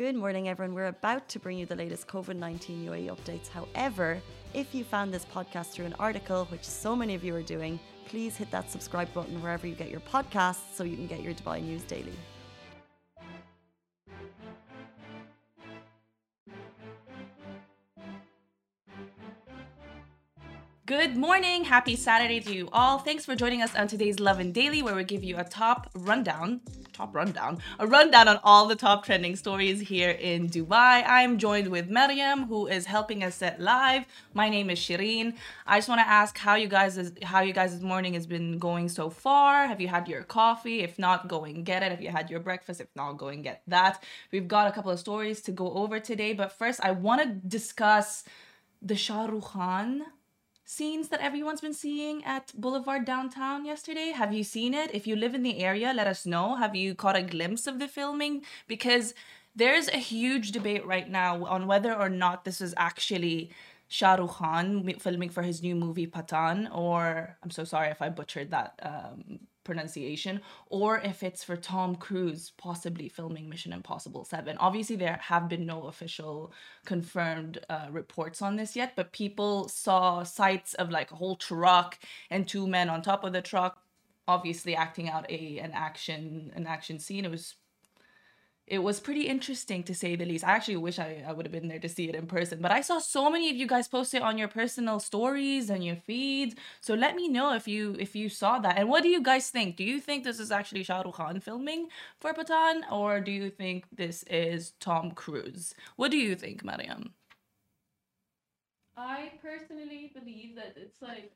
Good morning, everyone. We're about to bring you the latest COVID 19 UAE updates. However, if you found this podcast through an article, which so many of you are doing, please hit that subscribe button wherever you get your podcasts so you can get your Dubai news daily. Good morning. Happy Saturday to you all. Thanks for joining us on today's Lovin Daily, where we give you a top rundown, top rundown, a rundown on all the top trending stories here in Dubai. I'm joined with Maryam, who is helping us set live. My name is Shireen. I just want to ask how you guys is how you guys' morning has been going so far. Have you had your coffee? If not, go and get it. If you had your breakfast, if not, go and get that. We've got a couple of stories to go over today, but first, I want to discuss the Shah Rukh Khan scenes that everyone's been seeing at Boulevard downtown yesterday? Have you seen it? If you live in the area, let us know. Have you caught a glimpse of the filming? Because there's a huge debate right now on whether or not this is actually Shah Rukh Khan filming for his new movie Pathaan, or I'm so sorry if I butchered that um, pronunciation, or if it's for Tom Cruise possibly filming Mission Impossible 7. Obviously, there have been no official confirmed uh, reports on this yet, but people saw sights of like a whole truck and two men on top of the truck obviously acting out a an action an action scene it was it was pretty interesting to say the least. I actually wish I, I would have been there to see it in person. But I saw so many of you guys post it on your personal stories and your feeds. So let me know if you if you saw that. And what do you guys think? Do you think this is actually Shah Rukh Khan filming for Pathaan? Or do you think this is Tom Cruise? What do you think, Mariam? I personally believe that it's like,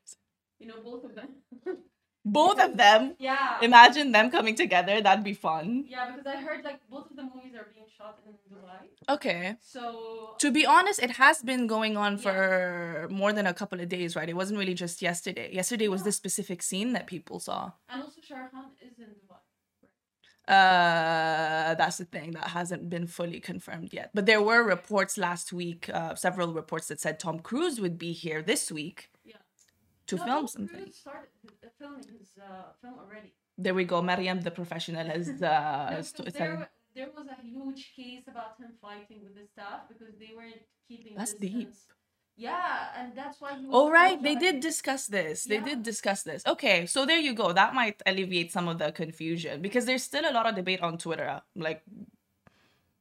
you know, both of them. both of them. Yeah. Imagine them coming together. That'd be fun. Yeah, because I heard like both of the movies are being shot in Dubai. Okay. So To be honest, it has been going on for more than a couple of days, right? It wasn't really just yesterday. Yesterday was Yeah. this specific scene that people saw. and also Shah Rukh is in Dubai. Right? Uh, that's the thing that hasn't been fully confirmed yet. But there were reports last week, uh, several reports that said Tom Cruise would be here this week Yeah. To No, film something. Started uh, filming his uh, film already. There we go. Mariam, the professional, has No, uh, because sto- there, there was a huge case about him fighting with the staff because they weren't keeping That's deep. Yeah, and that's why he was Oh right, they did discuss this. They Yeah. did discuss this. Okay, so there you go. That might alleviate some of the confusion because there's still a lot of debate on Twitter. Like,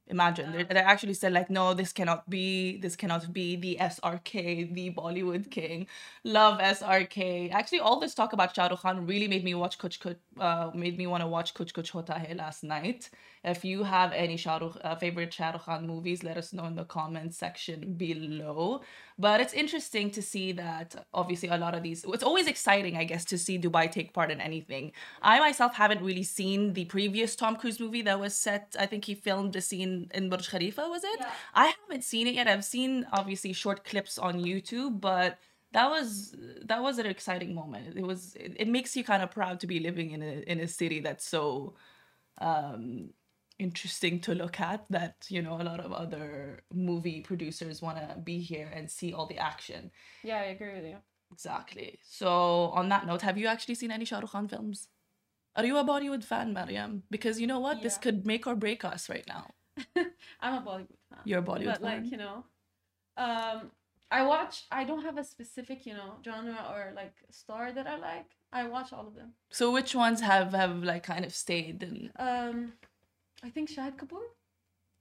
imagine they're, they're actually said like, no, this cannot be. This cannot be the SRK, the Bollywood king. Love SRK. Actually, all this talk about Shah Rukh Khan really made me watch Kuch Kuch. Uh, made me want to watch Kuch Kuch Hota Hai last night. If you have any Shah Rukh, uh, favorite Shah Rukh Khan movies, let us know in the comments section below. But it's interesting to see that obviously a lot of these. It's always exciting, I guess, to see Dubai take part in anything. I myself haven't really seen the previous Tom Cruise movie that was set. I think he filmed a scene in Burj Khalifa. Was it? Yeah. I haven't seen it yet. I've seen obviously short clips on YouTube, but that was that was an exciting moment. It was. It, it makes you kind of proud to be living in a in a city that's so um interesting to look at that you know a lot of other movie producers want to be here and see all the action Yeah, I agree with you. exactly so on that note have you actually seen any Shah Rukh Khan films are you a Bollywood fan Mariam because you know what this could make or break us right now I'm a Bollywood fan. you're a Bollywood but like you know um i watch i don't have a specific you know genre or like star that i like. I watch all of them. So which ones have have like kind of stayed in? Um i think shahid kapoor.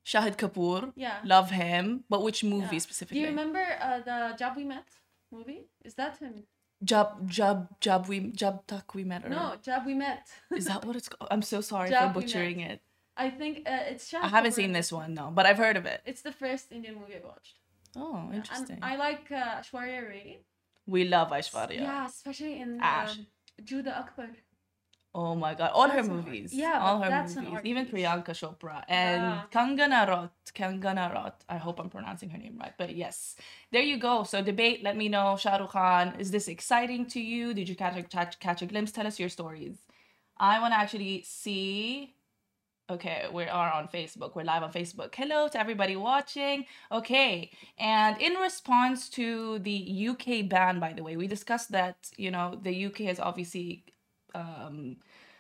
Shahid Kapoor. Yeah. Love him. But which movie yeah. do specifically? you remember uh, the job we met movie? Is that him? Jab Jab Jab we Jab Tak we met or no job we met. Is that what it's called I'm so sorry for butchering it. I think uh, it's shahid I haven't Kapoor. seen this one, no, but I've heard of it. it's the first indian movie i watched Oh, interesting. and i like uh, Aishwarya Rai. we love Aishwarya. yeah especially in Ash. um, judah akbar Oh my god, all her That's art- movies. yeah, all her movies. Even. Priyanka Chopra and Yeah. Kangana Rot. Kangana Rot. I hope I'm pronouncing her name right, but yes. There you go. So debate. Let me know, Shah Rukh Khan. Is this exciting to you? Did you catch a, catch, catch a glimpse? Tell us your stories. I want to actually see. Okay, we are on Facebook. We're live on Facebook. Hello to everybody watching. Okay, and in response to the UK ban, by the way, we discussed that, you know, the UK has obviously um,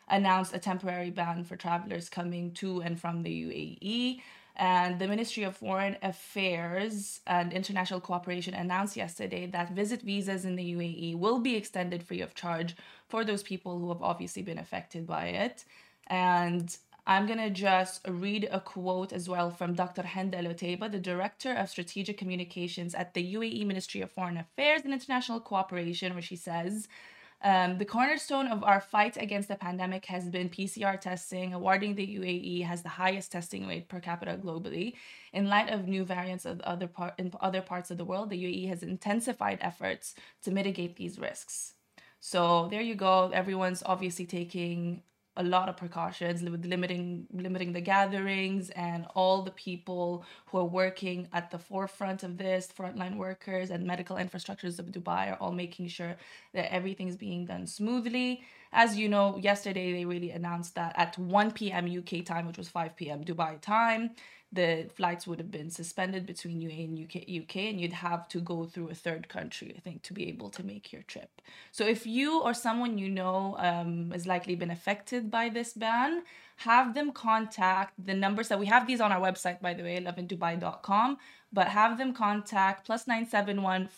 announced a temporary ban for travelers coming to and from the UAE. And the Ministry of Foreign Affairs and International Cooperation announced yesterday that visit visas in the UAE will be extended free of charge for those people who have obviously been affected by it. And I'm going to just read a quote as well from Dr. Hend El Otaiba, the Director of Strategic Communications at the UAE Ministry of Foreign Affairs and International Cooperation, where she says, um, the cornerstone of our fight against the pandemic has been PCR testing, awarding the UAE has the highest testing rate per capita globally. In light of new variants of other part in other parts of the world, the UAE has intensified efforts to mitigate these risks. So there you go. Everyone's obviously taking a lot of precautions with limiting limiting the gatherings and all the people who are working at the forefront of this frontline workers and medical infrastructures of dubai are all making sure that everything's being done smoothly as you know yesterday they really announced that at 1 p.m uk time which was 5 p.m dubai time the flights would have been suspended between UAE and UK, UK, and you'd have to go through a third country, I think, to be able to make your trip. So if you or someone you know um, has likely been affected by this ban, have them contact the numbers that we have these on our website, by the way, lovindubai.com, but have them contact plus 971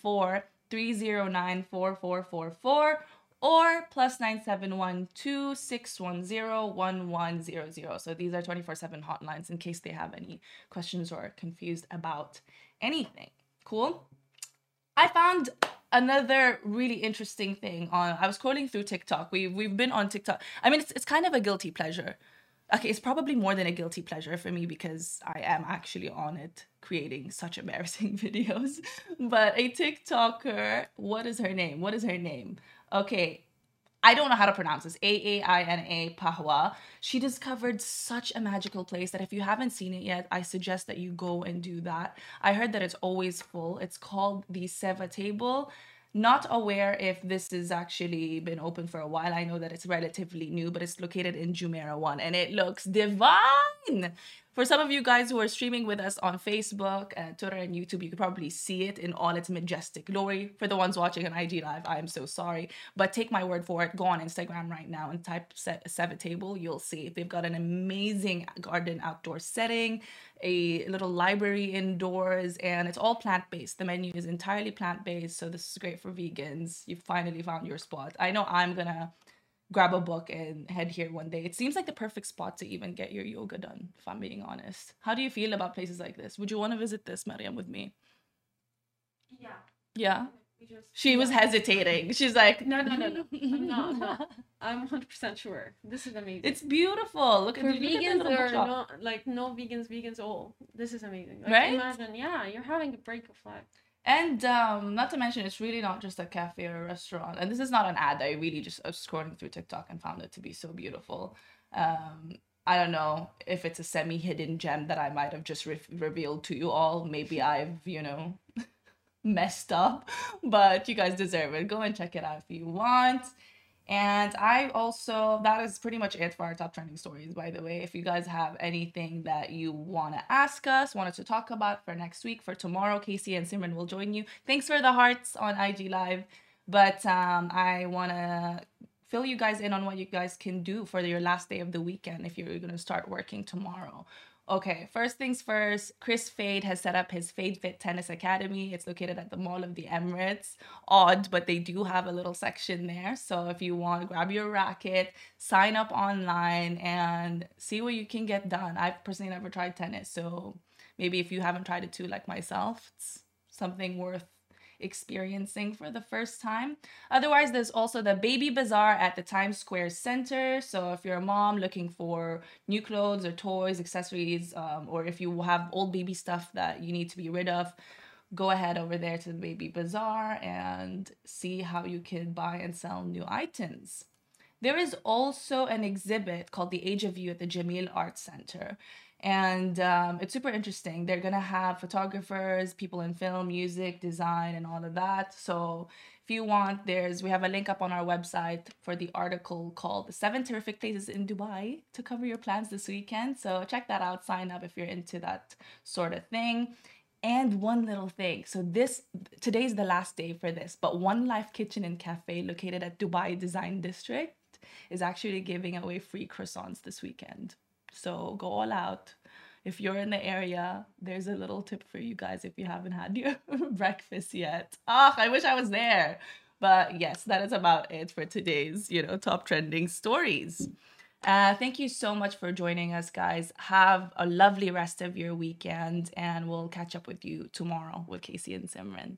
309 4444 or plus 971-2610-1100. So these are 24-7 hotlines in case they have any questions or confused about anything. Cool? I found another really interesting thing on I was scrolling through TikTok. We we've been on TikTok. I mean it's it's kind of a guilty pleasure. Okay, it's probably more than a guilty pleasure for me because I am actually on it creating such embarrassing videos. But a TikToker, what is her name? What is her name? Okay, I don't know how to pronounce this. A A I N A Pahwa. She discovered such a magical place that if you haven't seen it yet, I suggest that you go and do that. I heard that it's always full. It's called the Seva Table. Not aware if this has actually been open for a while. I know that it's relatively new, but it's located in Jumeirah 1 and it looks divine. For some of you guys who are streaming with us on Facebook, and Twitter, and YouTube, you could probably see it in all its majestic glory. For the ones watching on IG Live, I am so sorry. But take my word for it. Go on Instagram right now and type Seva Table. You'll see they've got an amazing garden outdoor setting, a little library indoors, and it's all plant based. The menu is entirely plant based. So this is great for vegans. You finally found your spot. I know I'm to grab a book and head here one day. It seems like the perfect spot to even get your yoga done, if I'm being honest. How do you feel about places like this? Would you want to visit this, Mariam, with me? Yeah. Yeah. Just, she yeah. was hesitating. She's like, no, no, no, no. I'm not. No. I'm 100% sure. This is amazing. It's beautiful. Look For vegans look at or no, like no vegans, vegans all. This is amazing. Like, Right? Imagine, yeah, you're having a break of life. And um, not to mention, it's really not just a cafe or a restaurant. And this is not an ad. I really just I was scrolling through TikTok and found it to be so beautiful. Um, I don't know if it's a semi-hidden gem that I might have just re- revealed to you all. Maybe I've, you know, messed up, but you guys deserve it. Go and check it out if you want. And I also, that is pretty much it for our top trending stories, by the way. If you guys have anything that you want to ask us, wanted to talk about for next week, for tomorrow, Casey and Simran will join you. Thanks for the hearts on IG Live. But um, I want to fill you guys in on what you guys can do for your last day of the weekend if you're going to start working tomorrow. Okay, first things first, Kris Fade has set up his Fade Fit Tennis Academy. It's located at the Mall of the Emirates. Odd, but they do have a little section there. So if you want, grab your racket, sign up online, and see what you can get done. I've personally never tried tennis, so maybe if you haven't tried it too, like myself, it's something worth experiencing for the first time. Otherwise, there's also the Baby Bazaar at the Times Square Center. So if you're a mom looking for new clothes or toys, accessories, um, or if you have old baby stuff that you need to be rid of, go ahead over there to the Baby Bazaar and see how you can buy and sell new items. There is also an exhibit called The Age of You at the Jameel Arts Center. And um, it's super interesting. They're gonna have photographers, people in film, music, design, and all of that. So if you want, there's we have a link up on our website for the article called "The Seven Terrific Places in Dubai" to cover your plans this weekend. So check that out. Sign up if you're into that sort of thing. And one little thing. So this today's the last day for this, but One Life Kitchen and Cafe located at Dubai Design District is actually giving away free croissants this weekend. So go all out. if you're in the area, there's a little tip for you guys if you haven't had your breakfast yet. Ah, I wish I was there. But yes, that is about it for today's, you know, top trending stories. Uh, thank you so much for joining us, guys. Have a lovely rest of your weekend, and we'll catch up with you tomorrow with Casey and Simran.